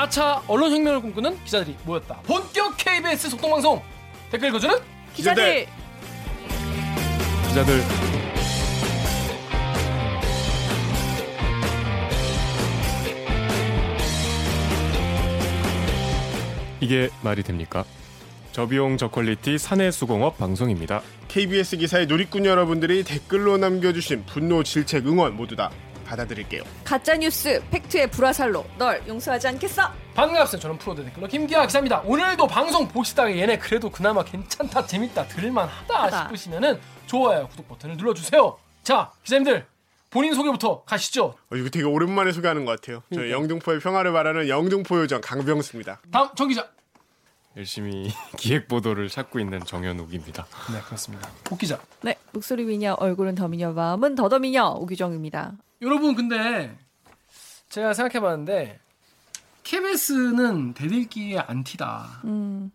4차 언론혁명을 꿈꾸는 기자들이 모였다. 본격 KBS 속동방송 댓글 읽어주는 기자들 기자들 이게 말이 됩니까? 저비용 저퀄리티 사내수공업 방송입니다. KBS 기사의 누리꾼 여러분들이 댓글로 남겨주신 분노, 질책, 응원 모두 다 받아드릴게요. 가짜 뉴스 팩트의 불화살로 널 용서하지 않겠어. 반갑습니다. 저는 프로 댓글러 김기화 기자입니다. 오늘도 방송 보시다가 얘네 그래도 그나마 괜찮다, 재밌다, 들을만하다 하다. 싶으시면은 좋아요, 구독 버튼을 눌러주세요. 자, 기자님들 본인 소개부터 가시죠. 어, 이거 되게 오랜만에 소개하는 것 같아요. 저. 영등포의 평화를 바라는 영등포 요정 강병수입니다. 다음 정 기자. 열심히 기획 보도를 찾고 있는 정연욱입니다. 네, 그렇습니다. 복 기자. 네 목소리 미녀 얼굴은 더 미녀 마음은 더더 미녀 오규정입니다. 여러분 근데 제가 생각해봤는데 KBS는 대들기의 안티다. 음,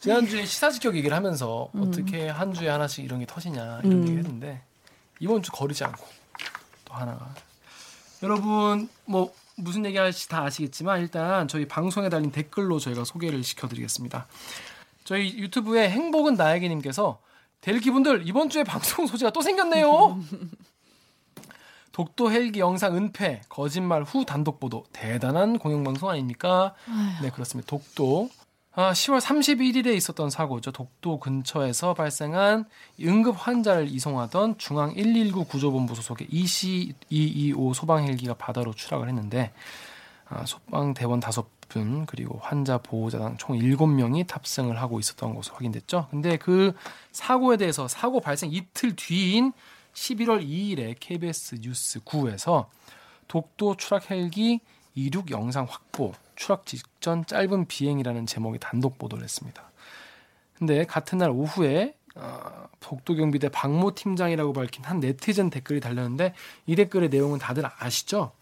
지난주에 시사직격 얘기를 하면서 음. 어떻게 한 주에 하나씩 이런 게 터지냐 이런 음. 얘기를 했는데 이번 주 거르지 않고 또 하나가 여러분 뭐 무슨 얘기 할지 다 아시겠지만 일단 저희 방송에 달린 댓글로 저희가 소개를 시켜드리겠습니다. 저희 유튜브에 행복은 나에게님께서 델기분들 이번 주에 방송 소재가 또 생겼네요. 독도 헬기 영상 은폐 거짓말 후 단독 보도 대단한 공영방송 아닙니까? 네 그렇습니다. 독도 아, 10월 31일에 있었던 사고죠. 독도 근처에서 발생한 응급 환자를 이송하던 중앙 119 구조본부 소속의 EC225 소방 헬기가 바다로 추락을 했는데 아, 소방 대원 5분 그리고 환자 보호자당 총 7명이 탑승을 하고 있었던 것으로 확인됐죠. 근데 그 사고에 대해서 사고 발생 이틀 뒤인 11월 2일에 KBS 뉴스 9에서 독도 추락 헬기 이륙 영상 확보, 추락 직전 짧은 비행이라는 제목의 단독 보도를 했습니다. 근데 같은 날 오후에 어, 독도 경비대 박모 팀장이라고 밝힌 한 네티즌 댓글이 달렸는데 이 댓글의 내용은 다들 아시죠?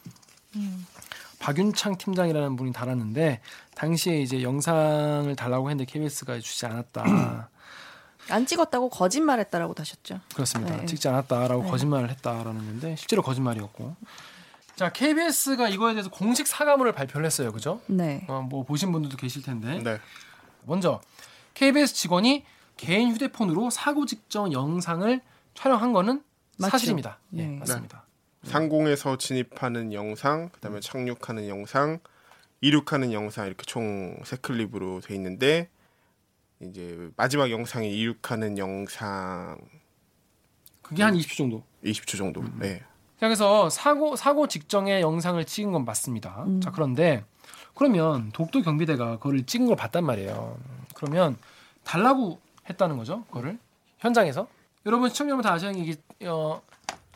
박윤창 팀장이라는 분이 달았는데 당시에 이제 영상을 달라고 했는데 KBS가 주지 않았다. 안 찍었다고 거짓말했다라고 다셨죠. 그렇습니다. 네. 찍지 않았다라고 네. 거짓말을 했다라는 건데 실제로 거짓말이었고. 자 KBS가 이거에 대해서 공식 사과문을 발표를 했어요, 그죠? 네. 어, 뭐 보신 분들도 계실 텐데 네. 먼저 KBS 직원이 개인 휴대폰으로 사고 직전 영상을 촬영한 거는 맞죠. 사실입니다. 예, 네. 맞습니다. 상공에서 진입하는 영상, 그다음에 착륙하는 영상, 이륙하는 영상 이렇게 총 세 클립으로 돼 있는데 이제 마지막 영상이 이륙하는 영상 그게 한 20초 정도. 20초 정도. 음. 네. 그래서 사고 사고 직전에 영상을 찍은 건 맞습니다. 음. 자 그런데 그러면 독도 경비대가 그걸 찍은 걸 봤단 말이에요. 그러면 달라고 했다는 거죠. 그거를 현장에서 여러분 시청자 여러분 다 아시는 게 이게 어,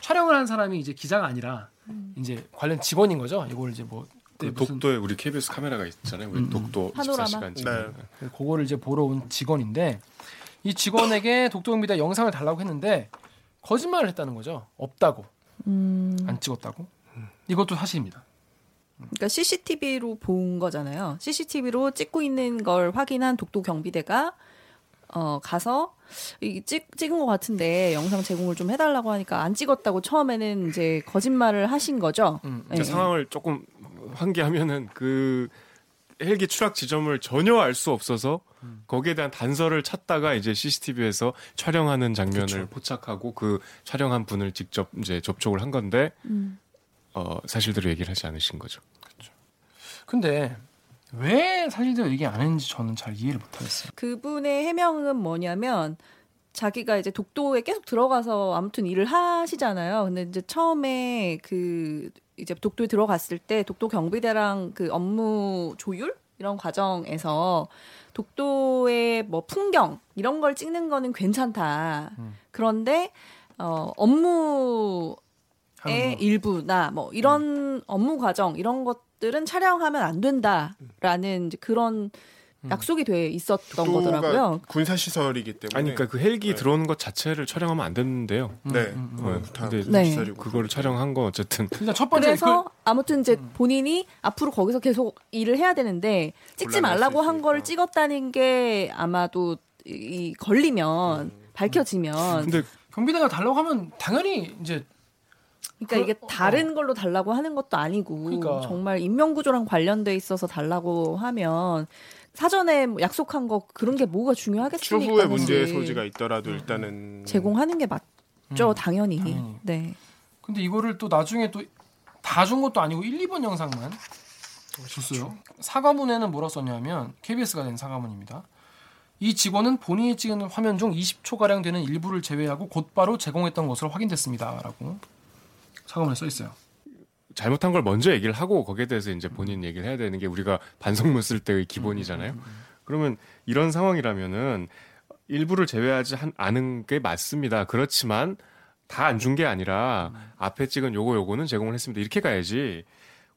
촬영을 한 사람이 이제 기자가 아니라 이제 관련 직원인 거죠. 이걸 이제 뭐그 네, 독도에 우리 KBS 카메라가 있잖아요. 우리 음, 독도 파노라마? 24시간 찍는. 네. 그거를 이제 보러 온 직원인데 이 직원에게 독도 경비대 영상을 달라고 했는데 거짓말을 했다는 거죠. 없다고 음, 안 찍었다고. 이것도 사실입니다. 그러니까 CCTV로 본 거잖아요. CCTV로 찍고 있는 걸 확인한 독도 경비대가 어 가서 이 찍, 찍은 것 같은데 영상 제공을 좀 해달라고 하니까 안 찍었다고 처음에는 이제 거짓말을 하신 거죠. 음, 네. 그 상황을 조금 환기하면은 그 헬기 추락 지점을 전혀 알 수 없어서 거기에 대한 단서를 찾다가 이제 CCTV에서 촬영하는 장면을 그쵸. 포착하고 그 촬영한 분을 직접 이제 접촉을 한 건데 음. 어, 사실대로 얘기를 하지 않으신 거죠. 근데 왜 사실대로 얘기 안 했는지 저는 잘 이해를 못하겠어요. 그분의 해명은 뭐냐면 자기가 이제 독도에 계속 들어가서 아무튼 일을 하시잖아요. 근데 이제 처음에 그 이제 독도에 들어갔을 때 독도 경비대랑 그 업무 조율 이런 과정에서 독도의 뭐 풍경 이런 걸 찍는 거는 괜찮다. 음. 그런데 어 업무의. 일부나 뭐 이런 업무 과정 이런 것들은 촬영하면 안 된다라는 그런 음. 약속이 돼 있었던 거더라고요. 군사 시설이기 때문에 아니 그러니까 그 헬기 네. 들어오는 것 자체를 촬영하면 안 되는데요. 네. 음, 음, 어, 음. 근데 네. 시설이고 그거를 촬영한 거 어쨌든 일단 첫 번째 그래서 그, 아무튼 이제 본인이 앞으로 거기서 계속 일을 해야 되는데 찍지 말라고 수한 거를. 찍었다는 게 아마도 이, 이 걸리면 음. 밝혀지면 근데 경비대가 달라고 하면 당연히 이제 그러니까 그- 이게 다른 걸로 달라고 하는 것도 아니고 그러니까. 정말 인명 구조랑 관련돼 있어서 달라고 하면 사전에 뭐 약속한 거 그런 게 뭐가 중요하겠습니까? 추후에 문제의. 소지가 있더라도 일단은 제공하는 게 맞죠, 음, 당연히. 당연히. 네. 근데 이거를 또 나중에 또 다 준 것도 아니고 1, 2번 영상만 줬어요. 사과문에는 뭐라 썼냐면 KBS가 낸 사과문입니다. 이 직원은 본인이 찍은 화면 중 20초 가량 되는 일부를 제외하고 곧바로 제공했던 것으로 확인됐습니다 라고 사과문에 써 있어요. 잘못한 걸 먼저 얘기를 하고 거기에 대해서 이제 본인 얘기를 해야 되는 게 우리가 반성문 쓸 때의 기본이잖아요. 그러면 이런 상황이라면은 일부를 제외하지 한- 않은 게 맞습니다. 그렇지만 다 안 준 게 아니라 앞에 찍은 요거 요거는 제공을 했습니다. 이렇게 가야지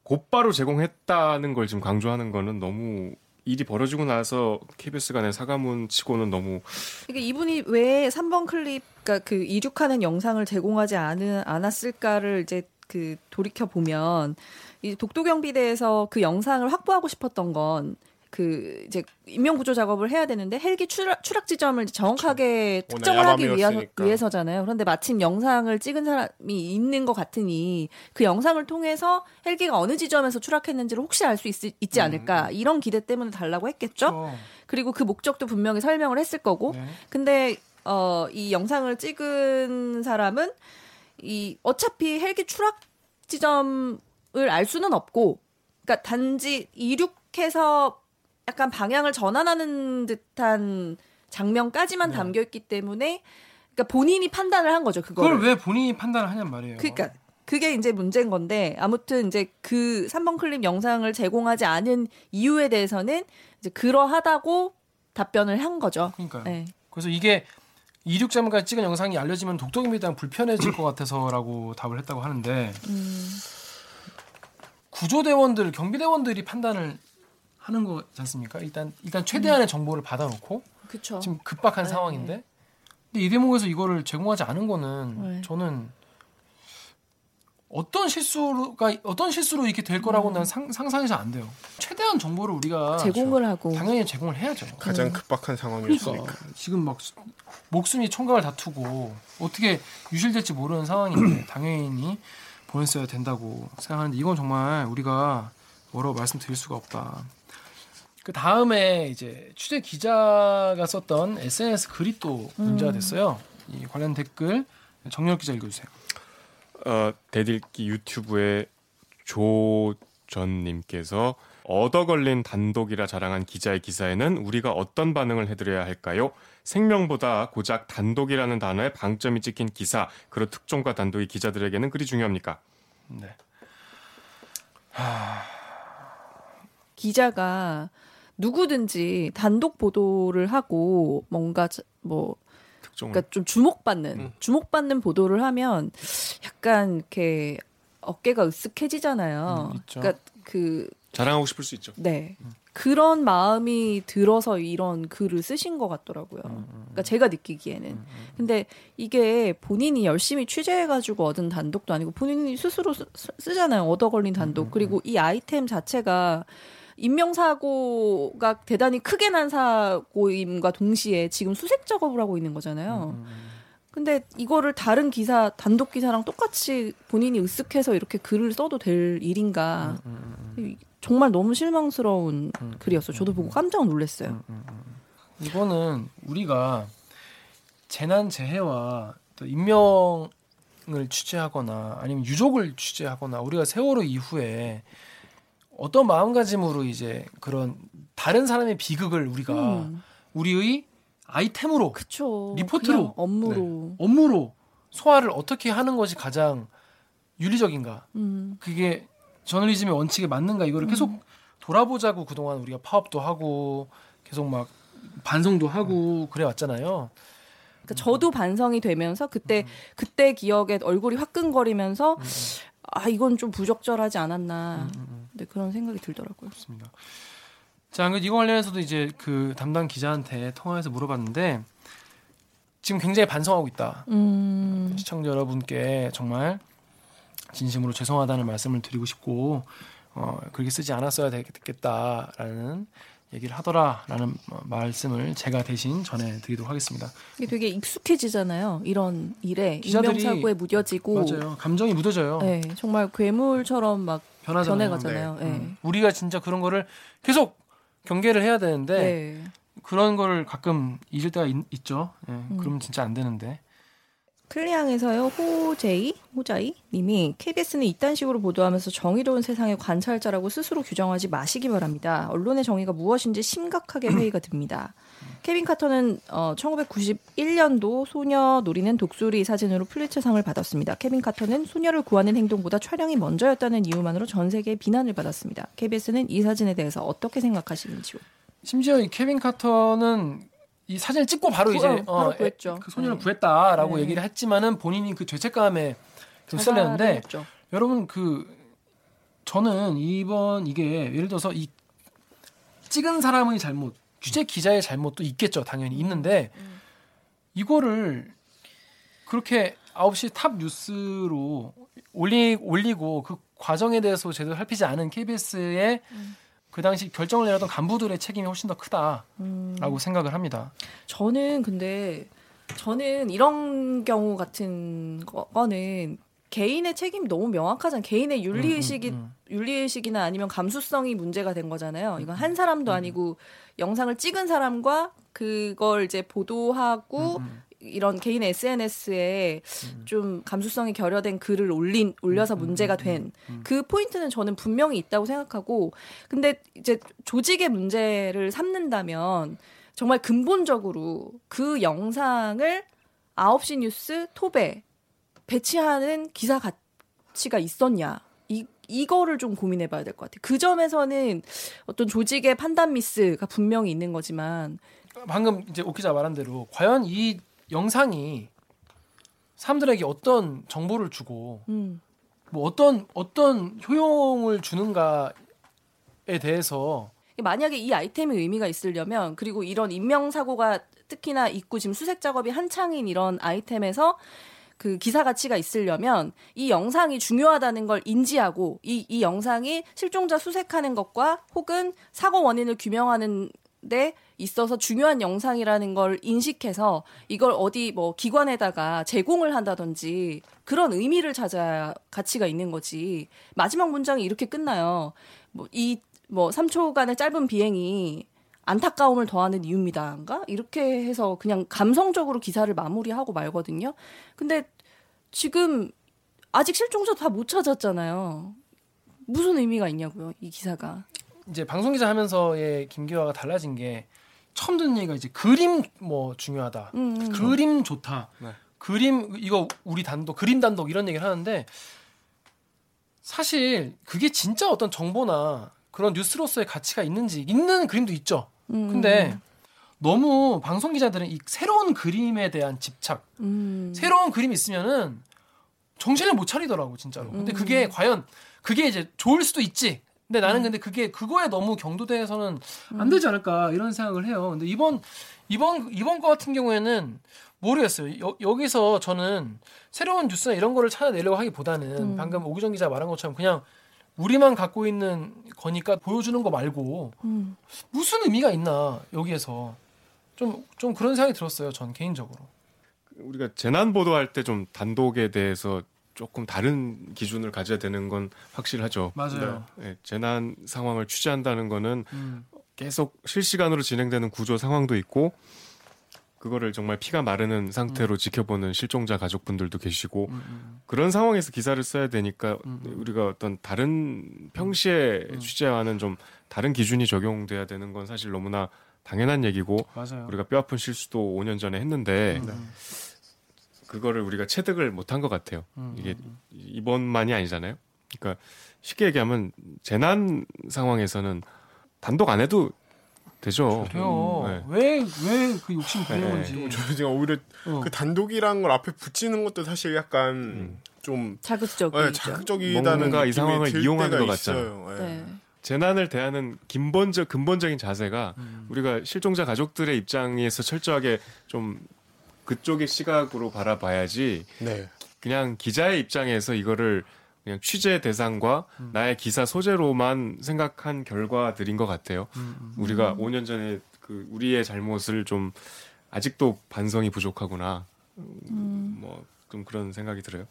곧바로 제공했다는 걸 지금 강조하는 거는 너무 일이 벌어지고 나서 KBS 간의 사과문 치고는 너무 그러니까 이분이 왜 3번 클립, 그러니까 그 이륙하는 영상을 제공하지 않은, 않았을까를 이제 그 돌이켜 보면 이 독도경비대에서 그 영상을 확보하고 싶었던 건그 이제 인명 구조 작업을 해야 되는데 헬기 추락, 추락 지점을 정확하게 워낙 특정을 하기 위해서, 야밤이었으니까. 위해서잖아요. 그런데 마침 영상을 찍은 사람이 있는 것 같으니 그 영상을 통해서 헬기가 어느 지점에서 추락했는지를 혹시 알 수 있지 않을까 이런 기대 때문에 달라고 했겠죠. 그렇죠. 그리고 그 목적도 분명히 설명을 했을 거고 네. 근데 어 이 영상을 찍은 사람은 이 어차피 헬기 추락 지점을 알 수는 없고 그러니까 단지 이륙해서 약간 방향을 전환하는 듯한 장면까지만 네. 담겨 있기 때문에 그러니까 본인이 판단을 한 거죠 그거를. 그걸 왜 본인이 판단을 하냔 말이에요. 그러니까 그게 이제 문제인 건데 아무튼 이제 그 3번 클립 영상을 제공하지 않은 이유에 대해서는 이제 그러하다고 답변을 한 거죠. 그러니까요. 네. 그래서 이게 이륙자문까지 찍은 영상이 알려지면 독도경비에 대한 불편해질 것 같아서라고 답을 했다고 하는데 음. 구조대원들, 경비대원들이 판단을 하는 거지 않습니까? 일단 일단 최대한의 정보를 받아놓고 그렇죠. 지금 급박한 네. 상황인데 근데 이 대목에서 이거를 제공하지 않은 거는 네. 저는 어떤 실수가 어떤 실수로 이렇게 될 거라고 음. 난 상, 상상이 잘 안 돼요. 최대한 정보를 우리가 제공을 하고 당연히 제공을 해야죠. 가장 급박한 상황이었으니까. 그러니까 지금 막 수- 목숨이 총각을 다투고 어떻게 유실될지 모르는 상황인데 당연히 보냈어야 된다고 생각하는데 이건 정말 우리가 뭐라고 말씀드릴 수가 없다. 그 다음에 이제 취재 기자가 썼던 SNS 글이 또 문제가 됐어요. 이 관련 댓글 정렬 기자 읽어주세요. 어, 대들기 유튜브의 조전님께서 얻어 걸린 단독이라 자랑한 기자의 기사에는 우리가 어떤 반응을 해드려야 할까요? 생명보다 고작 단독이라는 단어에 방점이 찍힌 기사, 그런 특종과 단독이 기자들에게는 그리 중요합니까? 네. 기자가 누구든지 단독 보도를 하고 뭔가 자- 뭐. 그러니까 좀 주목받는 음. 주목받는 보도를 하면 약간 이렇게 어깨가 으쓱해지잖아요. 음. 그러니까 그 자랑하고 싶을 수 있죠. 네. 그런 마음이 들어서 이런 글을 쓰신 것 같더라고요. 음, 그러니까 제가 느끼기에는. 근데 이게 본인이 열심히 취재해가지고 얻은 단독도 아니고 본인이 스스로 쓰, 쓰잖아요. 얻어 걸린 음, 단독. 그리고 이 아이템 자체가 인명사고가 대단히 크게 난 사고임과 동시에 지금 수색 작업을 하고 있는 음, 거잖아요. 근데 이거를 다른 기사, 단독 기사랑 똑같이 본인이 으쓱해서 이렇게 글을 써도 될 일인가. 이- 정말 너무 실망스러운 글이었어요. 저도 보고 깜짝 놀랐어요. 이거는 우리가 재난 재해와 또 인명을 취재하거나 아니면 유족을 취재하거나 우리가 세월호 이후에 어떤 마음가짐으로 이제 그런 다른 사람의 비극을 우리가 음, 우리의 아이템으로 그쵸. 리포트로. 업무로. 업무로 소화를 어떻게 하는 것이 가장 윤리적인가? 음. 그게 저널리즘의 원칙에 맞는가 이거를 계속 돌아보자고 그동안 우리가 파업도 하고 계속 막 반성도 하고 그래 왔잖아요. 그러니까 저도 반성이 되면서 그때 그때 기억에 얼굴이 화끈거리면서 아 이건 좀 부적절하지 않았나. 네, 그런 생각이 들더라고요. 좋습니다. 자, 그 이거 관련해서도 이제 그 담당 기자한테 통화해서 물어봤는데 지금 굉장히 반성하고 있다. 음. 시청자 여러분께 정말 진심으로 죄송하다는 말씀을 드리고 싶고 어, 그렇게 쓰지 않았어야 되겠다라는 얘기를 하더라라는 말씀을 제가 대신 전해드리도록 하겠습니다. 이게 되게 익숙해지잖아요. 이런 일에 인명사고에 무뎌지고 맞아요. 감정이 묻어져요. 네, 정말 괴물처럼 막 변하잖아요. 변해가잖아요. 네. 네. 우리가 진짜 그런 거를 계속 경계를 해야 되는데 네. 그런 거를 가끔 잊을 때가 있, 죠 네. 음. 그러면 진짜 안 되는데. 클리앙에서요 호제이 호자이 님이 KBS는 이딴 식으로 보도하면서 정의로운 세상의 관찰자라고 스스로 규정하지 마시기 바랍니다. 언론의 정의가 무엇인지 심각하게 회의가 듭니다. 케빈 카터는 어, 1991년도 소녀 노리는 독수리 사진으로 퓰리처상을 받았습니다. 케빈 카터는 소녀를 구하는 행동보다 촬영이 먼저였다는 이유만으로 전 세계의 비난을 받았습니다. KBS는 이 사진에 대해서 어떻게 생각하시는지요? 심지어 이 케빈 카터는 이 사진을 찍고 바로 구, 이제 어, 바로 어, 그 소년을 네. 구했다라고 네. 얘기를 했지만은 본인이 그 죄책감에 휩쓸렸는데 여러분 그 저는 이번 이게 예를 들어서 이 찍은 사람의 잘못 취재 기자의 잘못도 있겠죠 당연히 있는데 음. 이거를 그렇게 9시 탑 뉴스로 올리, 올리고 그 과정에 대해서 제대로 살피지 않은 KBS의 음. 그 당시 결정을 내렸던 간부들의 책임이 훨씬 더 크다라고 음. 생각을 합니다. 저는 근데 저는 이런 경우 같은 거는 개인의 책임이 너무 명확하잖아요. 개인의 윤리 의식이, 음, 음, 음. 윤리 의식이나 아니면 감수성이 문제가 된 거잖아요. 이건 한 사람도 음, 음. 아니고 영상을 찍은 사람과 그걸 이제 보도하고 이런 개인의 SNS에 음. 좀 감수성이 결여된 글을 올린 올려서 음, 음 문제가 된그 음, 음, 포인트는 저는 분명히 있다고 생각하고 근데 이제 조직의 문제를 삼는다면 정말 근본적으로 그 영상을 9시 뉴스 톱에 배치하는 기사 가치가 있었냐 이 이거를 좀 고민해 봐야 될 것 같아요. 그 점에서는 어떤 조직의 판단 미스가 분명히 있는 거지만 방금 이제 오 기자 말한 대로 과연 이 영상이 사람들에게 어떤 정보를 주고 음. 뭐 어떤 어떤 효용을 주는가에 대해서 만약에 이 아이템이 의미가 있으려면 그리고 이런 인명 사고가 특히나 있고 지금 수색 작업이 한창인 이런 아이템에서 그 기사 가치가 있으려면 이 영상이 중요하다는 걸 인지하고 이, 이 영상이 실종자 수색하는 것과 혹은 사고 원인을 규명하는 데 있어서 중요한 영상이라는 걸 인식해서 이걸 어디 뭐 기관에다가 제공을 한다든지 그런 의미를 찾아야 가치가 있는 거지. 마지막 문장이 이렇게 끝나요. 뭐 이 뭐 3초간의 짧은 비행이 안타까움을 더하는 이유입니다인가? 이렇게 해서 그냥 감성적으로 기사를 마무리하고 말거든요. 근데 지금 아직 실종자 다 못 찾았잖아요. 무슨 의미가 있냐고요, 이 기사가. 이제 방송 기자 하면서의 김기화가 달라진 게 처음 듣는 얘기가 이제 그림 뭐 중요하다. 음, 음. 그림 좋다. 네. 그림 이거 우리 단독 그림 단독 이런 얘기를 하는데 사실 그게 진짜 어떤 정보나 그런 뉴스로서의 가치가 있는지 있는 그림도 있죠. 음. 근데 너무 방송 기자들은 이 새로운 그림에 대한 집착, 음. 새로운 그림이 있으면은 정신을 못 차리더라고 진짜로. 근데 그게 음. 과연 그게 이제 좋을 수도 있지. 근데 나는 음. 근데 그게 그거에 너무 경도돼서는 안 음. 되지 않을까 이런 생각을 해요. 근데 이번 이번 이번 거 같은 경우에는 모르겠어요. 여, 여기서 저는 새로운 뉴스나 이런 거를 찾아내려고 하기보다는 음. 방금 오기정 기자 말한 것처럼 그냥 우리만 갖고 있는 거니까 보여주는 거 말고 음. 무슨 의미가 있나 여기에서 좀 좀 그런 생각이 들었어요. 전 개인적으로. 우리가 재난 보도할 때 좀 단독에 대해서 조금 다른 기준을 가져야 되는 건 확실하죠. 맞아요. 네, 네, 재난 상황을 취재한다는 거는 음. 계속 실시간으로 진행되는 구조 상황도 있고 그거를 정말 피가 마르는 상태로 음. 지켜보는 실종자 가족분들도 계시고 음, 음. 그런 상황에서 기사를 써야 되니까 음, 음. 우리가 어떤 다른 평시에 취재와는 좀 다른 기준이 적용돼야 되는 건 사실 너무나 당연한 얘기고 맞아요. 우리가 뼈아픈 실수도 5년 전에 했는데 네. 그거를 우리가 체득을 못한 것 같아요. 음, 이게 음, 음. 이번만이 아니잖아요. 그러니까 쉽게 얘기하면 재난 상황에서는 단독 안 해도 되죠. 그래요. 왜왜 네. 그 욕심 부리는 네. 건지. 저는 지금 오히려 어. 그 단독이란 걸 앞에 붙이는 것도 사실 약간 음. 좀 자극적. 네, 자극적이다는 뭔가 이 상황을 이용하는 것 같잖아요. 네. 네. 재난을 대하는 근본적 근본적인 자세가 음. 우리가 실종자 가족들의 입장에서 철저하게 좀 그쪽의 시각으로 바라봐야지. 네. 그냥 기자의 입장에서 이거를 그냥 취재 대상과 음. 나의 기사 소재로만 생각한 결과들인 것 같아요. 음, 음. 우리가 5년 전에 그 우리의 잘못을 좀 아직도 반성이 부족하구나. 음. 뭐좀 그런 생각이 들어요.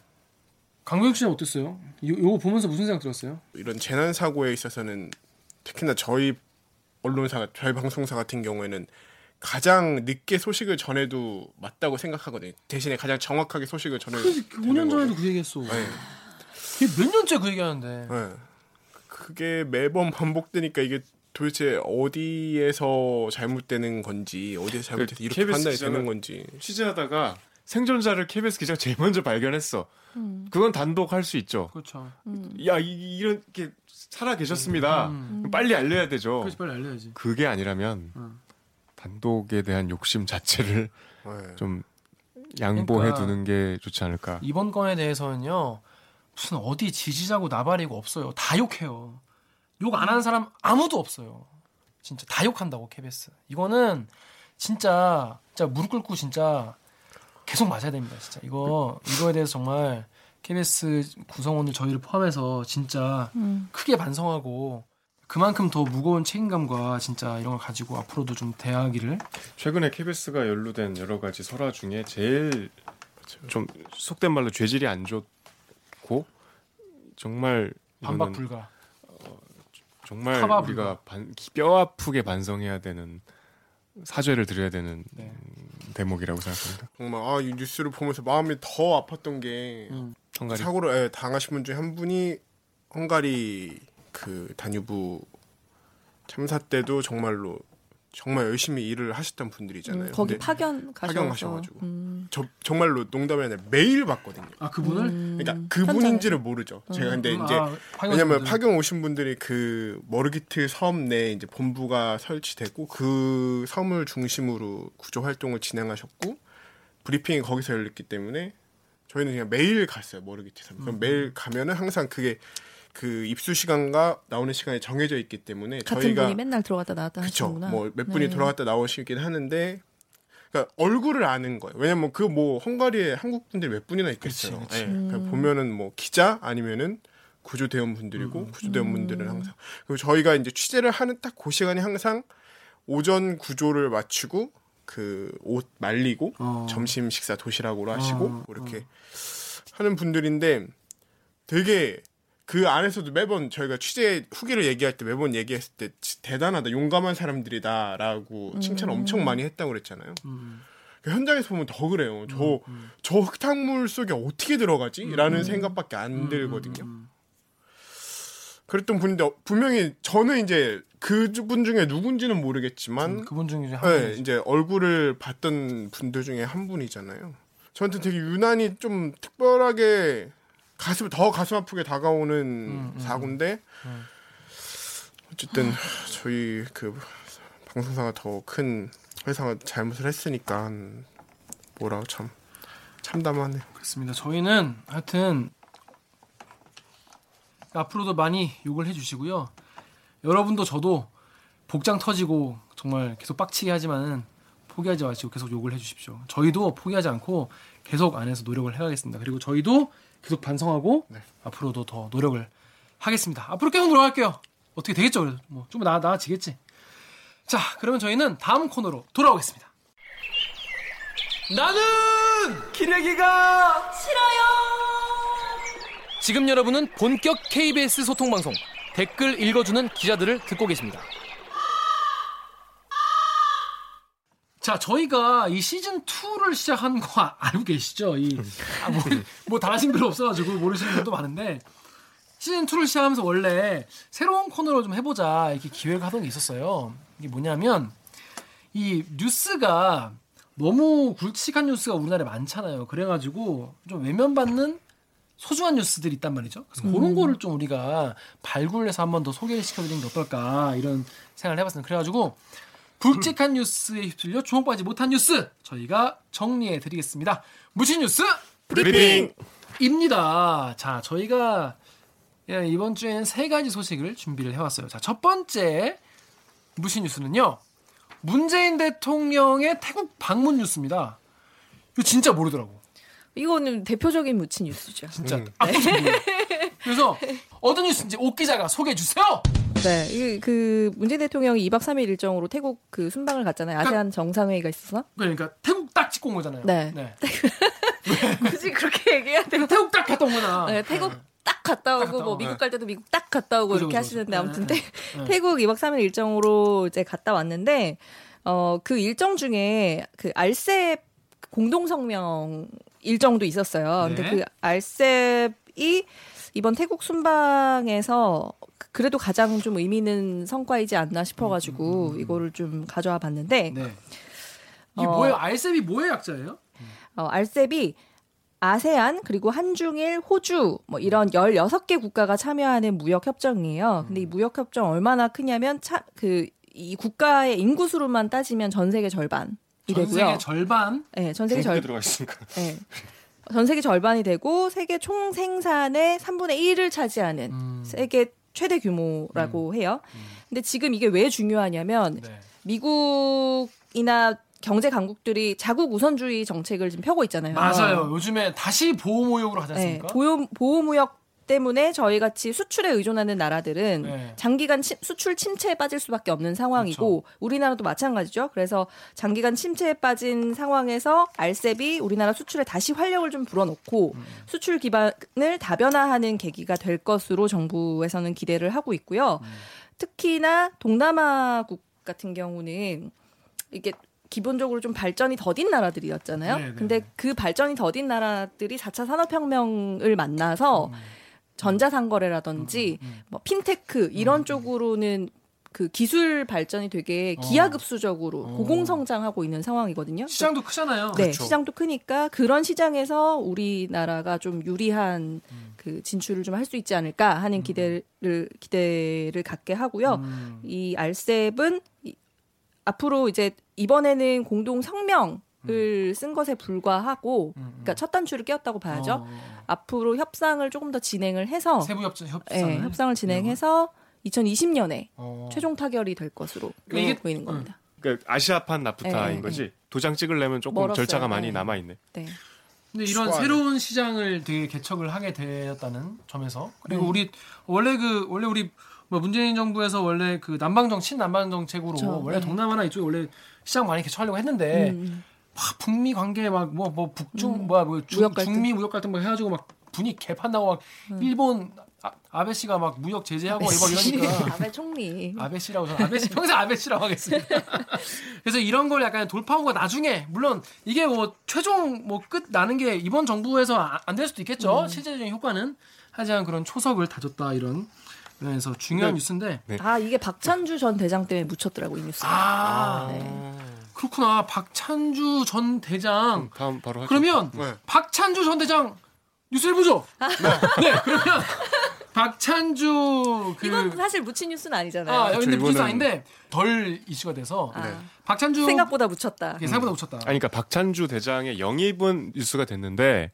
강도혁 씨는 어땠어요? 요, 요 거 보면서 무슨 생각 들었어요? 이런 재난 사고에 있어서는 특히나 저희 언론사, 저희 방송사 같은 경우에는 가장 늦게 소식을 전해도 맞다고 생각하거든요. 대신에 가장 정확하게 소식을 전해도 그 5년 전에도 그 얘기했어. 네, 몇 년째 그 얘기하는데. 네. 그게 매번 반복되니까 이게 도대체 어디에서 잘못되는 건지 어디에서 잘못해서 그 이렇게 KBS 판단이 되는 건지 취재하다가 생존자를 KBS 기자가 제일 먼저 발견했어. 음. 그건 단독 할 수 있죠. 그렇죠. 야 이, 이렇게 살아 계셨습니다. 음. 빨리 알려야 되죠. 그렇지 빨리 알려야지. 그게 아니라면 음. 단독에 대한 욕심 자체를 네. 좀 양보해 그러니까 두는 게 좋지 않을까. 이번 건에 대해서는요 무슨 어디 지지자고 나발이고 없어요. 다 욕해요. 욕 안 하는 사람 아무도 없어요. 진짜 다 욕한다고 KBS. 이거는 진짜 진짜 무릎 꿇고 진짜 계속 맞아야 됩니다. 진짜 이거 이거에 대해서 정말 KBS 구성원들 저희를 포함해서 진짜 음. 크게 반성하고 그만큼 더 무거운 책임감과 진짜 이런 걸 가지고 앞으로도 좀 대하기를 최근에 KBS가 연루된 여러 가지 설화 중에 제일 좀 속된 말로 죄질이 안 좋 고 정말 반박 불가. 정말 커버 우리가 반, 뼈 아프게 반성해야 되는 사죄를 드려야 되는 네. 대목이라고 생각합니다. 정말 아, 이 뉴스를 보면서 마음이 더 아팠던 게 음. 사고를 예, 당하신 분 중에 한 분이 헝가리 그 단유부 참사 때도 정말로 정말 열심히 일을 하셨던 분들이잖아요. 음, 거기 파견 가셔서. 파견 가셔가지고. 음. 저 정말로 농담이 아니라 매일 봤거든요. 아 그분을 음. 그러니까 그분인지를 모르죠. 제가 근데 음, 이제 아, 파견 왜냐면 분들. 파견 오신 분들이 그 머르기트 섬 내에 이제 본부가 설치됐고 그 섬을 중심으로 구조 활동을 진행하셨고 브리핑이 거기서 열렸기 때문에 저희는 그냥 매일 갔어요 머르기트 섬. 음. 그럼 매일 가면은 항상 그게 그 입수 시간과 나오는 시간이 정해져 있기 때문에 같은 저희가 분이 맨날 들어갔다 나왔다 그쵸. 하시는구나. 뭐몇 분이 네. 들어갔다 나오시긴 하는데, 그러니까 얼굴을 아는 거예요. 왜냐면 그 뭐 헝가리에 한국 분들이 몇 분이나 있겠어요. 그치, 그치. 그러니까 음. 보면은 뭐 기자 아니면은 구조대원 분들이고 음. 구조대원 분들은 항상 그리고 저희가 이제 취재를 하는 딱 그 시간이 항상 오전 구조를 마치고 그 옷 말리고 어. 점심 식사 도시락으로 하시고 어, 뭐 이렇게 하는 분들인데 되게 그 안에서도 매번 저희가 취재 후기를 얘기할 때 매번 얘기했을 때 지- 대단하다 용감한 사람들이다라고 칭찬을 엄청 많이 했다고 그랬잖아요. 음. 그 현장에서 보면 더 그래요. 저저 흙탕물 속에 어떻게 들어가지?라는 생각밖에 안 들거든요. 음. 그랬던 분인데 어, 분명히 저는 이제 그분 중에 누군지는 모르겠지만 음, 그분 중에 한 네. 이제 얼굴을 봤던 분들 중에 한 분이잖아요. 저한테 되게 유난히 좀 특별하게 가슴 더 가슴 아프게 다가오는 음, 음, 사고인데 음. 어쨌든 저희 그 방송사가 더 큰 회사가 잘못을 했으니까 뭐라고 참 참담하네요. 그렇습니다. 저희는 하여튼 앞으로도 많이 욕을 해주시고요. 여러분도 저도 복장 터지고 정말 계속 빡치게 하지만은 포기하지 마시고 계속 욕을 해주십시오. 저희도 포기하지 않고 계속 안에서 노력을 해가겠습니다. 그리고 저희도 계속 반성하고 네. 앞으로도 더 노력을 하겠습니다. 앞으로 계속 노력할게요. 어떻게 되겠죠? 뭐좀 나, 나아지겠지. 자, 그러면 저희는 다음 코너로 돌아오겠습니다. 나는 기레기가 싫어요. 지금 여러분은 본격 KBS 소통 방송 댓글 읽어주는 기자들을 듣고 계십니다. 자, 저희가 이 시즌 2를 시작한 거 아- 알고 계시죠? 이, 아, 뭐, 뭐 달라진 글 없어가지고 모르시는 분도 많은데, 시즌 2를 시작하면서 원래 새로운 코너를 좀 해보자 이렇게 기획을 하던 게 있었어요. 이게 뭐냐면, 이 뉴스가 너무 굵직한 뉴스가 우리나라에 많잖아요. 그래가지고 좀 외면받는 소중한 뉴스들이 있단 말이죠. 그래서 그런 거를 좀 우리가 발굴해서 한번 더 소개를 시켜드리는 게 어떨까 이런 생각을 해봤습니다. 그래가지고 굵직한 뉴스에 휩쓸려 주목받지 못한 뉴스 저희가 정리해 드리겠습니다. 무신 뉴스 브리핑! 입니다. 자, 저희가 예, 이번 주에는 세 가지 소식을 준비를 해왔어요. 자, 첫 번째 무신 뉴스는요. 문재인 대통령의 태국 방문 뉴스입니다. 이거 진짜 모르더라고. 이거는 대표적인 무친 뉴스죠. 진짜 음. 아, 몰라. 그래서 어떤 뉴스인지 옥 기자가 소개해 주세요. 네, 이- 그 문재인 대통령이 2박 3일 일정으로 태국 그 순방을 갔잖아요. 아세안 정상회의가 있어서. 그러니까 태국 딱 찍고 온 거잖아요. 네. 굳이 그렇게 얘기해야 돼요. 태국 딱 갔다 온 거나. 네, 태국 딱 갔다 오고 갔다 뭐. 미국 갈 때도 미국 딱 갔다 오고 그죠, 이렇게 그죠, 하시는데 그죠. 아무튼 네, 태, 태국 2박 3일 일정으로 이제 갔다 왔는데 어 그 일정 중에 그 알셉 공동 성명 일정도 있었어요. 근데 네. 그 알셉이 이번 태국 순방에서 그래도 가장 좀 의미 있는 성과이지 않나 싶어가지고 이거를 좀 가져와 봤는데 네. 이게 어. 뭐예요? 알셉이 뭐의 약자예요? 어, 알셉이 아세안 그리고 한중일 호주 뭐 이런 16개 국가가 참여하는 무역 협정이에요. 근데 이 무역 협정 얼마나 크냐면 차, 그이 국가의 인구 수로만 따지면 전 세계 절반이 전 되고요. 세계 절반. 네, 전 세계 절 들어가 있으니까. 네. 전 세계 절반이 되고 세계 총 생산의 3분의 1을 차지하는 음. 세계 최대 규모라고 해요. 근데 지금 이게 왜 중요하냐면 네. 미국이나 경제 강국들이 자국 우선주의 정책을 지금 펴고 있잖아요. 맞아요. 요즘에 다시 보호무역으로 네, 않습니까? 보호, 보호무역 때문에 저희 같이 수출에 의존하는 나라들은 네. 장기간 침- 수출 침체에 빠질 수밖에 없는 상황이고 우리나라도 마찬가지죠. 그래서 장기간 침체에 빠진 상황에서 알셉이 우리나라 수출에 다시 활력을 좀 불어넣고 음. 수출 기반을 다변화하는 계기가 될 것으로 정부에서는 기대를 하고 있고요. 음. 특히나 동남아국 같은 경우는 이게 기본적으로 좀 발전이 더딘 나라들이었잖아요. 네, 네, 근데 네. 그 발전이 더딘 나라들이 4차 산업혁명을 만나서 음. 전자상거래라든지 뭐 핀테크 이런 쪽으로는 그 기술 발전이 되게 기하급수적으로 어. 고공성장하고 있는 상황이거든요. 시장도 크잖아요. 네, 그렇죠. 시장도 크니까 그런 시장에서 우리나라가 좀 유리한 그 진출을 좀 할 수 있지 않을까 하는 기대를 기대를 갖게 하고요. 음. 이 알셉은 이- 앞으로 이제 이번에는 공동 성명 을쓴 것에 불과하고, 음, 음. 그러니까 첫 단추를 끼웠다고 봐야죠. 어, 앞으로 협상을 조금 더 진행을 해서 세부 협상 예, 협상을 협상을 진행해서 2020년에 어. 최종 타결이 될 것으로 그러니까 이게- 보이는 겁니다. 그러니까 아시아판 나프타인 네, 거지. 도장 찍으려면 조금 멀었어요. 절차가 많이 네. 남아 있네. 네. 근데 이런 수완. 새로운 시장을 되게 개척을 하게 되었다는 점에서 그리고 네. 우리 원래 그 원래 우리 뭐 문재인 정부에서 원래 그 남방정 친남방 정책으로 원래 네. 동남아나 이쪽에 원래 시장 많이 개척하려고 했는데 음, 막 북미 관계 막 뭐 뭐 북중 음. 뭐야 뭐 중, 무역 갈등. 중미 무역 갈등 막 해가지고 막 분위기 개판나고 막 일본 아, 베 씨가 막 무역 제재하고 막 이러니까 아베 총리. 아베 씨라고 저는 아베 씨 평생 아베 씨라고 하겠습니다. 그래서 이런 걸 약간 돌파하고 나중에 물론 이게 뭐 최종 뭐 끝 나는 게 이번 정부에서 안될 수도 있겠죠. 실제적인 효과는 하지만 그런 초석을 다졌다 이런 그래서 중요한 네. 뉴스인데 아 이게 박찬주 전 대장 때문에 묻혔더라고 이 뉴스가. 아 네. 그렇구나 박찬주 전 대장 음, 다음 바로 하죠. 그러면 네. 박찬주 전 대장 뉴스를 보죠. 네. 그러면 박찬주 그 이건 사실 묻힌 뉴스는 아니잖아요. 아, 근데 그렇죠, 뉴스 이거는- 아닌데 덜 이슈가 돼서 아, 네. 박찬주 생각보다 묻혔다. 이게 생각보다 붙였다. 아니 그러니까 박찬주 대장의 영입은 뉴스가 됐는데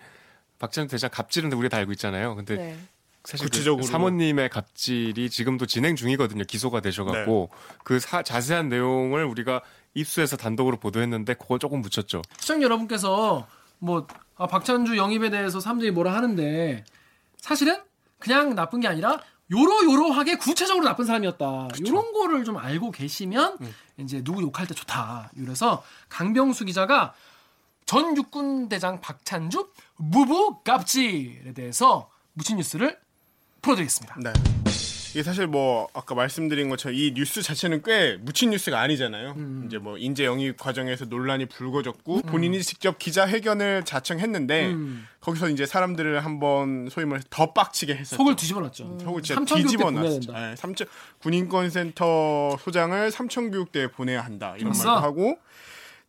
박찬주 대장 갑질은 우리가 다 알고 있잖아요. 근데 네. 사실 그 구체적으로. 사모님의 갑질이 지금도 진행 중이거든요. 기소가 되셔갖고 그 사- 자세한 내용을 우리가 입수해서 단독으로 보도했는데 그거 조금 묻혔죠. 시청 여러분께서 뭐 아, 박찬주 영입에 대해서 사람들이 뭐라 하는데 사실은 그냥 나쁜 게 아니라 요러요러하게 구체적으로 나쁜 사람이었다. 이런 거를 좀 알고 계시면 이제 누구 욕할 때 좋다. 이래서 강병수 기자가 전 육군 대장 박찬주 무부 갑질에 대해서 묻힌 뉴스를 풀어드리겠습니다. 네. 이게 사실 뭐 아까 말씀드린 것처럼 이 뉴스 자체는 꽤 묻힌 뉴스가 아니잖아요. 음. 이제 뭐 인재 영입 과정에서 논란이 불거졌고 본인이 직접 기자회견을 자청했는데 음. 거기서 이제 사람들을 한번 소위 말해서 더 빡치게 했었죠. 속을 뒤집어놨죠. 속을 진짜 삼천교육대 뒤집어 보내야 놨어. 된다. 네, 삼천 군인권센터 소장을 삼천교육대에 보내야 한다 이런. 말도 하고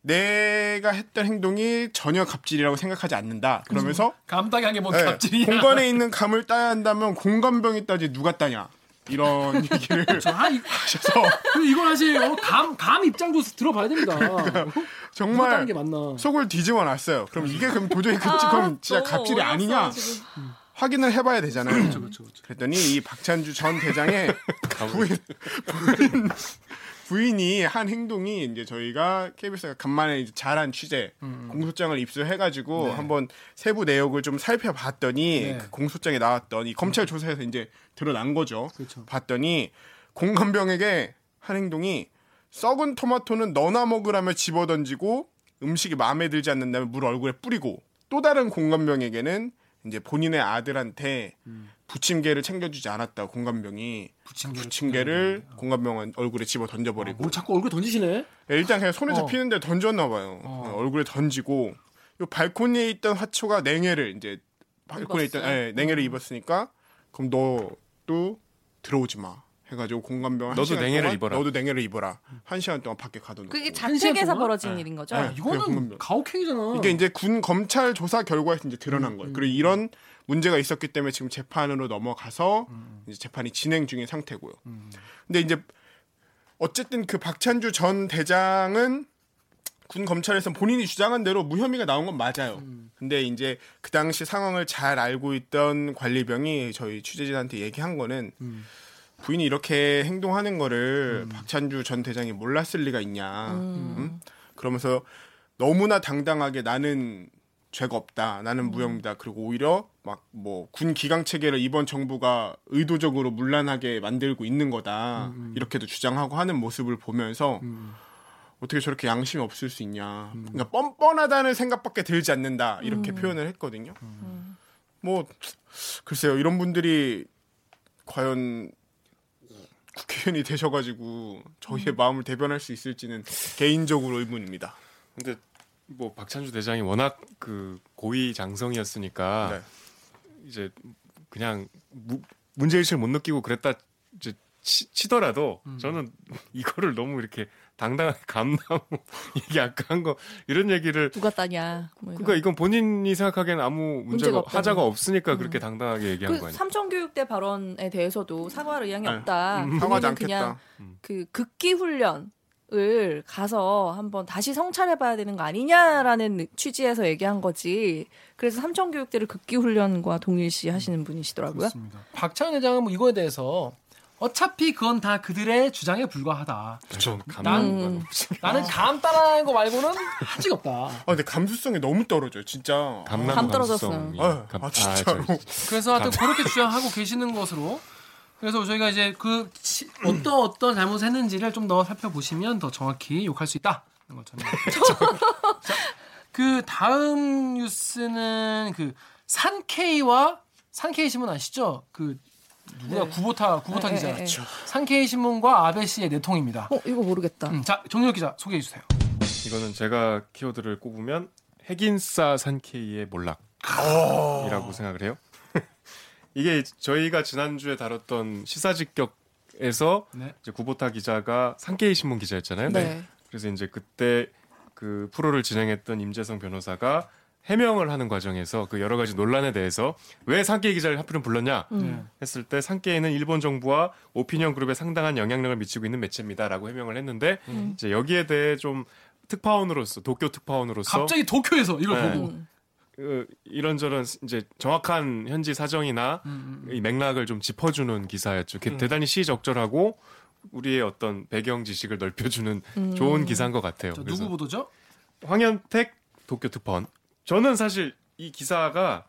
내가 했던 행동이 전혀 갑질이라고 생각하지 않는다. 그러면서 감당이 한게 뭔 네, 갑질이야. 공간에 있는 감을 따야 한다면 공간병이 따지 누가 따냐 이런 얘기를 아, 이, 하셔서 그리고 이건 사실 어, 감, 감 입장도 들어봐야 됩니다. 정말 게 맞나. 속을 뒤집어 놨어요. 그럼 이게 그럼 도저히 갑질 아, 그럼 진짜 갑질이 아니냐 지금. 확인을 해봐야 되잖아요. 그렇죠, 그렇죠. 그랬더니 이 박찬주 전 대장의 부인, 부인 부인이 한 행동이 이제 저희가 KBS가 간만에 이제 잘한 취재 공소장을 입수해가지고 네. 한번 세부 내역을 좀 살펴봤더니 네. 그 공소장에 나왔던 이 검찰 조사에서 이제 드러난 거죠. 그렇죠. 봤더니 공감병에게 한 행동이 썩은 토마토는 너나 먹으라며 집어던지고 음식이 마음에 들지 않는다면 물 얼굴에 뿌리고 또 다른 공감병에게는 이제 본인의 아들한테 부침개를 챙겨주지 않았다 공감병이 부침개를 부침개를 공감병 얼굴에 집어 던져버리고 뭘 자꾸 얼굴 던지시네? 일단 그냥 손에 어. 잡히는데 던졌나 봐요 어. 얼굴에 던지고 요 발코니에 있던 화초가 냉해를 이제 발코니에 있던 입었어요? 예, 냉해를 입었으니까 그럼 너도 들어오지 마 해가지고 공감병 한 너도 냉해를 동안 입어라. 너도 냉해를 입어라 한 시간 동안 밖에 가둬놓고 그게 자택에서? 벌어진 일인 거죠. 네. 아, 이거는. 가혹행위잖아. 이게 이제 군 검찰 조사 결과에서 이제 드러난 거예요. 그리고 이런 문제가 있었기 때문에 지금 재판으로 넘어가서 이제 재판이 진행 중인 상태고요. 근데 이제 어쨌든 그 박찬주 전 대장은 군 검찰에서 본인이 주장한 대로 무혐의가 나온 건 맞아요. 근데 이제 그 당시 상황을 잘 알고 있던 관리병이 저희 취재진한테 얘기한 거는 부인이 이렇게 행동하는 거를 박찬주 전 대장이 몰랐을 리가 있냐. 음? 그러면서 너무나 당당하게 나는 죄가 없다. 나는 무혐의다. 그리고 오히려 막 뭐 군 기강 체계를 이번 정부가 의도적으로 문란하게 만들고 있는 거다. 이렇게도 주장하고 하는 모습을 보면서 어떻게 저렇게 양심이 없을 수 있냐. 그러니까 뻔뻔하다는 생각밖에 들지 않는다. 이렇게 표현을 했거든요. 뭐 글쎄요. 이런 분들이 과연 국회의원이 되셔가지고 저희의 마음을 대변할 수 있을지는 개인적으로 의문입니다. 근데 뭐 박찬주 대장이 워낙 그 고위 장성이었으니까 네. 이제 그냥 무, 문제 의식을 못 느끼고 그랬다 이제 치, 더라도 저는 이거를 너무 이렇게 당당하게 감나무 얘기 아까 한 거 이런 얘기를 누가 따냐. 뭐. 그러니까 이건 본인이 생각하기엔 아무 문제가, 문제가 하자가 거. 없으니까 그렇게 당당하게 얘기한 거그 아니에요? 삼성교육대 발언에 대해서도 사과할 의향이 네. 없다. 사과하지 본인은 않겠다. 그냥 그 극기 훈련 을 가서 한번 다시 성찰해 봐야 되는 거 아니냐라는 취지에서 얘기한 거지. 그래서 삼성교육대를 극기 훈련과 동일시 하시는 분이시더라고요. 그렇습니다. 박찬 회장은 뭐 이거에 대해서 어차피 그건 다 그들의 주장에 불과하다. 그렇죠. 난- 감나무 나는 감 따라하는 거 말고는 한 적이 없다. 아 근데 감수성이 너무 떨어져요, 진짜. 감나무 감 떨어졌어. 아, 감- 아, 진짜로. 저- 그래서 하여튼 그렇게 주장하고 계시는 것으로 그래서 저희가 이제 그 치- 어떤 어떤 잘못을 했는지를 좀 더 살펴보시면 더 정확히 욕할 수 있다. 는 것처럼. 자, 그 다음 뉴스는 그 산케이와 산케이 신문 아시죠? 그 누구야 네. 구보타 구보타 네, 기자. 네, 네. 산케이 신문과 아베 씨의 내통입니다. 어, 이거 모르겠다. 음, 자 정유혁 기자 소개해 주세요. 이거는 제가 키워드를 꼽으면 핵인싸 산케이의 몰락이라고 생각을 해요. 이게 저희가 지난주에 다뤘던 시사직격에서 네. 이제 구보타 기자가 산케이 신문 기자였잖아요. 네. 그래서 이제 그때 그 프로를 진행했던 임재성 변호사가 해명을 하는 과정에서 그 여러 가지 논란에 대해서 왜 산케이 기자를 하필은 불렀냐 네. 했을 때 산케이는 일본 정부와 오피니언 그룹에 상당한 영향력을 미치고 있는 매체입니다라고 해명을 했는데 이제 여기에 대해 좀 특파원으로서 도쿄 특파원으로서 갑자기 도쿄에서 이걸 네. 보고 음. 그 이런저런 이제 정확한 현지 사정이나 음, 이 맥락을 좀 짚어주는 기사였죠. 그 대단히 시적절하고 우리의 어떤 배경 지식을 넓혀주는 좋은 기사인 것 같아요. 누구 보도죠? 황현택 도쿄 특파원. 저는 사실 이 기사가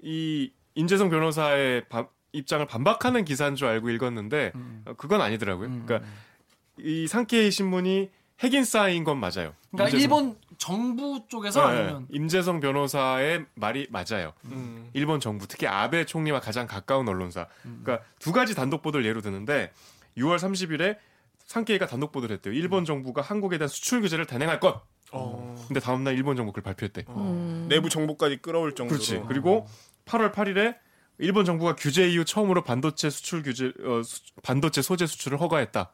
이 임재성 변호사의 바- 입장을 반박하는 기사인 줄 알고 읽었는데 음. 어, 그건 아니더라고요. 그러니까 이 상케이 신문이 핵인 싸인 건 맞아요. 그러니까 임재성- 일본 정부 쪽에서 네, 아니면 임재성 변호사의 말이 맞아요. 음. 일본 정부 특히 아베 총리와 가장 가까운 언론사. 음. 그러니까 두 가지 단독 보도를 예로 드는데 6월 30일에 상케이가 단독 보도를 했대요. 일본 정부가 한국에 대한 수출 규제를 단행할 것. 어. 근데 다음 날 일본 정부 그걸 발표했대. 음. 내부 정보까지 끌어올 정도로. 그렇지. 그리고 8월 8일에 일본 정부가 규제 이후 처음으로 반도체 수출 규제 어, 수- 반도체 소재 수출을 허가했다.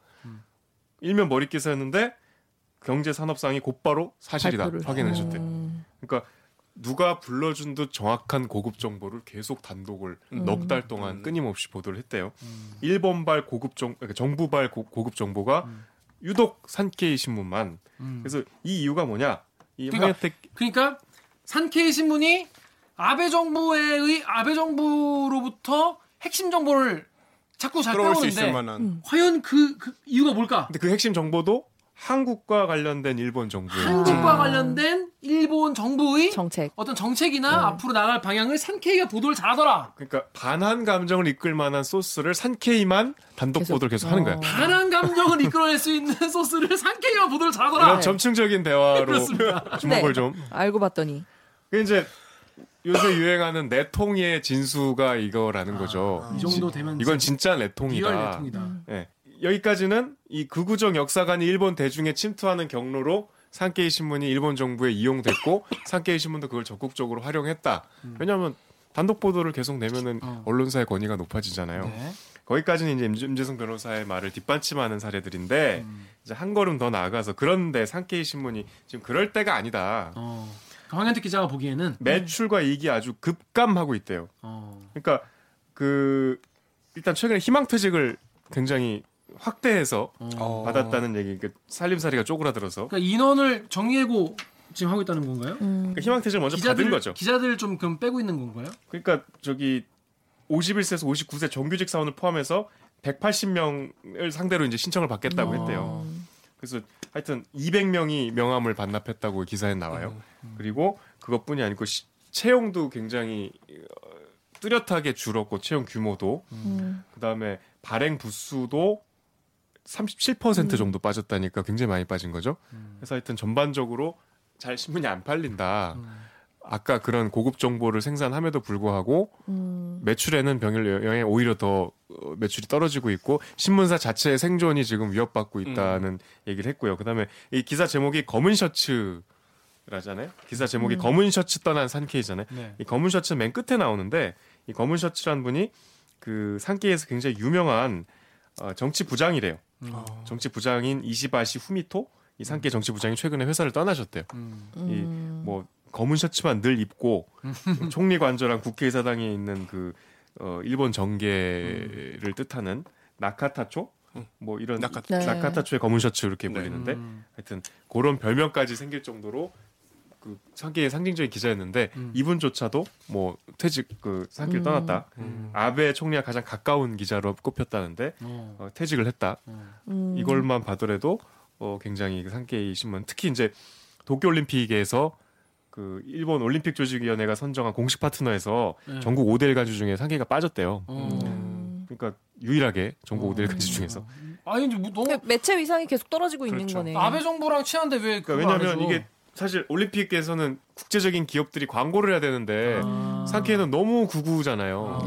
일면 머리 기사였는데 경제 산업상이 곧바로 사실이다 발표를. 확인해줬대. 음. 그러니까 누가 불러준 듯 정확한 고급 정보를 계속 단독을 넉달 동안 끊임없이 보도를 했대요. 일본발 고급 정 그러니까 정부발 고, 급 정보가 유독 산케이 신문만. 음. 그래서 이 이유가 뭐냐? 이 그러니까 그러니까 산케이 신문이 아베 정부의 아베 정부로부터 핵심 정보를 자꾸 잘 끌어올 수 빼오는데 있을 만한. 과연 그, 그 이유가 뭘까? 근데 그 핵심 정보도 한국과 관련된 일본 정부예요. 한국과 관련된 일본 정부의 정책. 어떤 정책이나 앞으로 나갈 방향을 산케이가 보도를 잘하더라. 그러니까 반한 감정을 이끌 만한 소스를 산케이만 단독 계속. 보도를 계속 하는 거야. 어. 반한 감정을 이끌어낼 수 있는 소스를 산케이가 보도를 잘하더라. 이런 점층적인 대화로. 주목을 네. 좀. 알고 봤더니 그 이제 요새 유행하는 내통의 진수가 이거라는 거죠. 이 정도 되면 이건 진짜 내통이다. 내통이다. 예. 여기까지는 이 극우적 역사관이 일본 대중에 침투하는 경로로 산케이 신문이 일본 정부에 이용됐고 산케이 신문도 그걸 적극적으로 활용했다. 왜냐하면 단독 보도를 계속 내면은 어. 언론사의 권위가 높아지잖아요. 네. 거기까지는 이제 임재- 임재성 변호사의 말을 뒷받침하는 사례들인데 음. 이제 한 걸음 더 나아가서 그런데 산케이 신문이 지금 그럴 때가 아니다. 어. 황현택 기자가 보기에는 매출과 이익이 아주 급감하고 있대요. 어. 그러니까 그 일단 최근에 희망퇴직을 굉장히 확대해서 어. 어. 받았다는 얘기, 그 살림살이가 쪼그라들어서 그러니까 인원을 정리해고 지금 하고 있다는 건가요? 그러니까 희망퇴직을 먼저 기자들 받은 거죠. 기자들 좀 그럼 빼고 있는 건가요? 그러니까 저기 51세에서 59세 정규직 사원을 포함해서 180명을 상대로 이제 신청을 받겠다고 어. 했대요. 그래서 하여튼 200명이 명함을 반납했다고 기사에 나와요. 그리고 그것뿐이 아니고 시- 채용도 굉장히 어, 뚜렷하게 줄었고 채용 규모도 음. 그다음에 발행 부수도 37% 정도 빠졌다니까 굉장히 많이 빠진 거죠. 그래서 하여튼 전반적으로 잘 신문이 안 팔린다. 아까 그런 고급 정보를 생산함에도 불구하고 음. 매출에는 병일 영향 오히려 더 어, 매출이 떨어지고 있고 신문사 자체의 생존이 지금 위협받고 있다는 얘기를 했고요. 그다음에 이 기사 제목이 검은 셔츠라잖아요. 기사 제목이 검은 셔츠 떠난 산케이잖아요. 네. 이 검은 셔츠 맨 끝에 나오는데 이 검은 셔츠란 분이 그 산케이에서 굉장히 유명한 어, 정치 부장이래요. 어. 정치 부장인 이시바시 후미토 이 산케이 정치 부장이 최근에 회사를 떠나셨대요. 음. 음. 뭐 검은 셔츠만 늘 입고 총리 관저랑 국회의사당에 있는 그 어, 일본 정계를 뜻하는 나카타초 뭐 이런 나카타- 네. 나카타초의 검은 셔츠 이렇게 네. 불리는데 음. 하여튼 그런 별명까지 생길 정도로 그 상계의 상징적인 기자였는데 음. 이분조차도 뭐 퇴직 그 상계를 음. 떠났다. 음. 아베 총리와 가장 가까운 기자로 꼽혔다는데 어. 어, 퇴직을 했다. 어. 음. 이걸만 봐더라도 어, 굉장히 그 상계의 신문 특히 이제 도쿄올림픽에서 그 일본 올림픽 조직위원회가 선정한 공식 파트너에서 네. 전국 5대 가주 중에 상계가 빠졌대요. 어. 음. 그러니까 유일하게 전국 어. 5대 가주 중에서. 아니 근데 뭐 너무 그러니까 매체 위상이 계속 떨어지고 있는 그렇죠. 거네. 아베 정부랑 친한데 왜 그러니까 해줘? 이게 사실 올림픽에서는 국제적인 기업들이 광고를 해야 되는데 아. 상계는 너무 구구잖아요.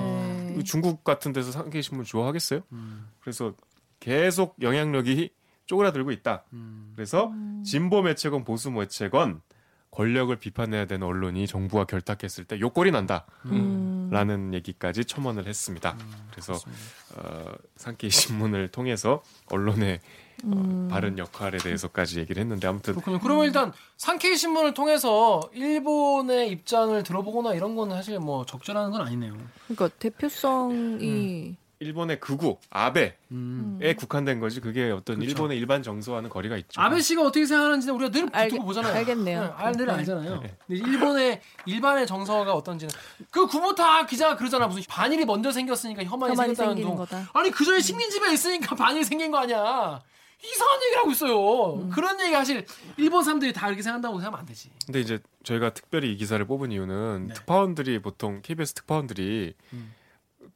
네. 중국 같은 데서 상계 신문 좋아하겠어요? 음. 그래서 계속 영향력이 쪼그라들고 있다. 음. 그래서 진보 매체건 보수 매체건 권력을 비판해야 되는 언론이 정부와 결탁했을 때 요꼴이 난다라는 음. 얘기까지 첨언을 했습니다. 그래서 그렇습니다. 어, 산케이 신문을 통해서 언론의 어, 음. 바른 역할에 대해서까지 얘기를 했는데 아무튼 그렇군요. 그러면 일단 산케이 신문을 통해서 일본의 입장을 들어보거나 이런 거는 사실 뭐 적절한 건 아니네요. 그러니까 대표성이 일본의 극우 아베에 음. 국한된 거지 그게 어떤 그렇죠. 일본의 일반 정서와는 거리가 있죠. 아베 씨가 어떻게 생각하는지는 우리가 늘 알겠- 두고 보잖아요. 알겠네요. 네, 알, 늘 네. 알잖아요. 네. 근데 일본의 일반의 정서가 어떤지는 그 구모타 기자가 그러잖아. 무슨 반일이 먼저 생겼으니까 혐한이, 혐한이 생겼다는 동. 거다. 아니 그 전에 식민지배 있으니까 반일이 생긴 거 아니야. 이상한 얘기를 하고 있어요. 음. 그런 얘기 사실 일본 사람들이 다 이렇게 생각한다고 생각하면 안 되지. 근데 이제 저희가 특별히 이 기사를 뽑은 이유는 네. 특파원들이 보통 KBS 특파원들이 음.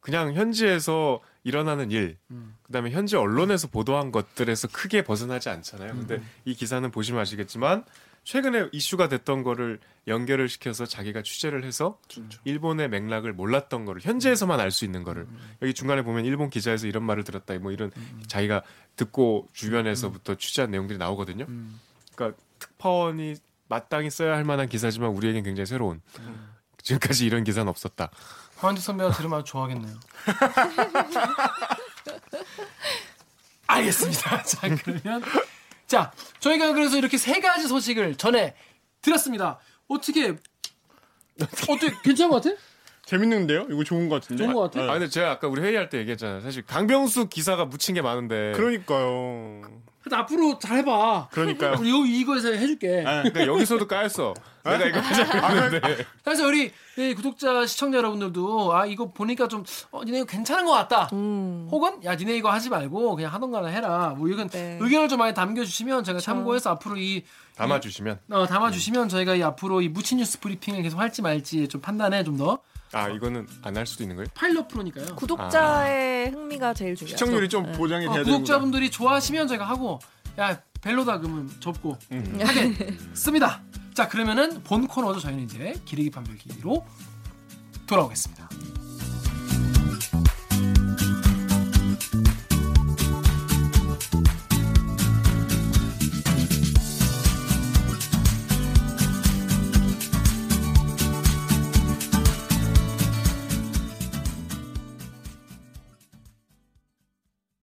그냥 현지에서 일어나는 일, 음. 그다음에 현지 언론에서 보도한 것들에서 크게 벗어나지 않잖아요. 근데 음. 이 기사는 보시면 아시겠지만 최근에 이슈가 됐던 거를 연결을 시켜서 자기가 취재를 해서 일본의 맥락을 몰랐던 거를 현지에서만 알 수 있는 거를 여기 중간에 보면 일본 기자에서 이런 말을 들었다 뭐 이런 자기가 듣고 주변에서부터 취재한 내용들이 나오거든요. 음. 그러니까 특파원이 마땅히 써야 할 만한 기사지만 우리에겐 굉장히 새로운 지금까지 이런 기사는 없었다. 황한지 선배가 들으면 아주 좋아하겠네요. 알겠습니다. 자, 그러면 자, 저희가 그래서 이렇게 세 가지 소식을 전에 들었습니다. 어떻게 어떻게 괜찮은 것 같아? 재밌는데요? 이거 좋은 것 같은데. 좋은 것 같아? 아 근데 제가 아까 우리 회의할 때 얘기했잖아요. 사실 강병수 기사가 묻힌 게 많은데 그러니까요. 그래도 앞으로 잘 해봐. 그러니까요. 우리 요 이거에서 해줄게. 그러니까 여기서도 까였어. 내가 이거 하자 했는데. 그래서 우리 이 구독자 시청자 여러분들도 아 이거 보니까 좀 어, 니네 이거 괜찮은 것 같다. 음. 혹은 야 니네 이거 하지 말고 그냥 하던 거나 해라. 뭐 이건 네. 의견을 좀 많이 담겨주시면 제가 참고해서 앞으로 이 담아주시면. 어, 담아주시면 저희가 이 앞으로 이 무친 뉴스 브리핑을 계속 할지 말지 좀 판단해 좀 더. 아 이거는 안 할 수도 있는 거예요? 파일럿 프로니까요. 구독자의 흥미가 제일 중요하죠. 시청률이 좀 네. 보장이 어, 돼야 되는 구독자분들이 좋아하시면 저희가 하고 야 벨로다 그러면 접고 하겠습니다. 자 그러면은 본 코너도 저희는 이제 기르기 판별기로 돌아오겠습니다.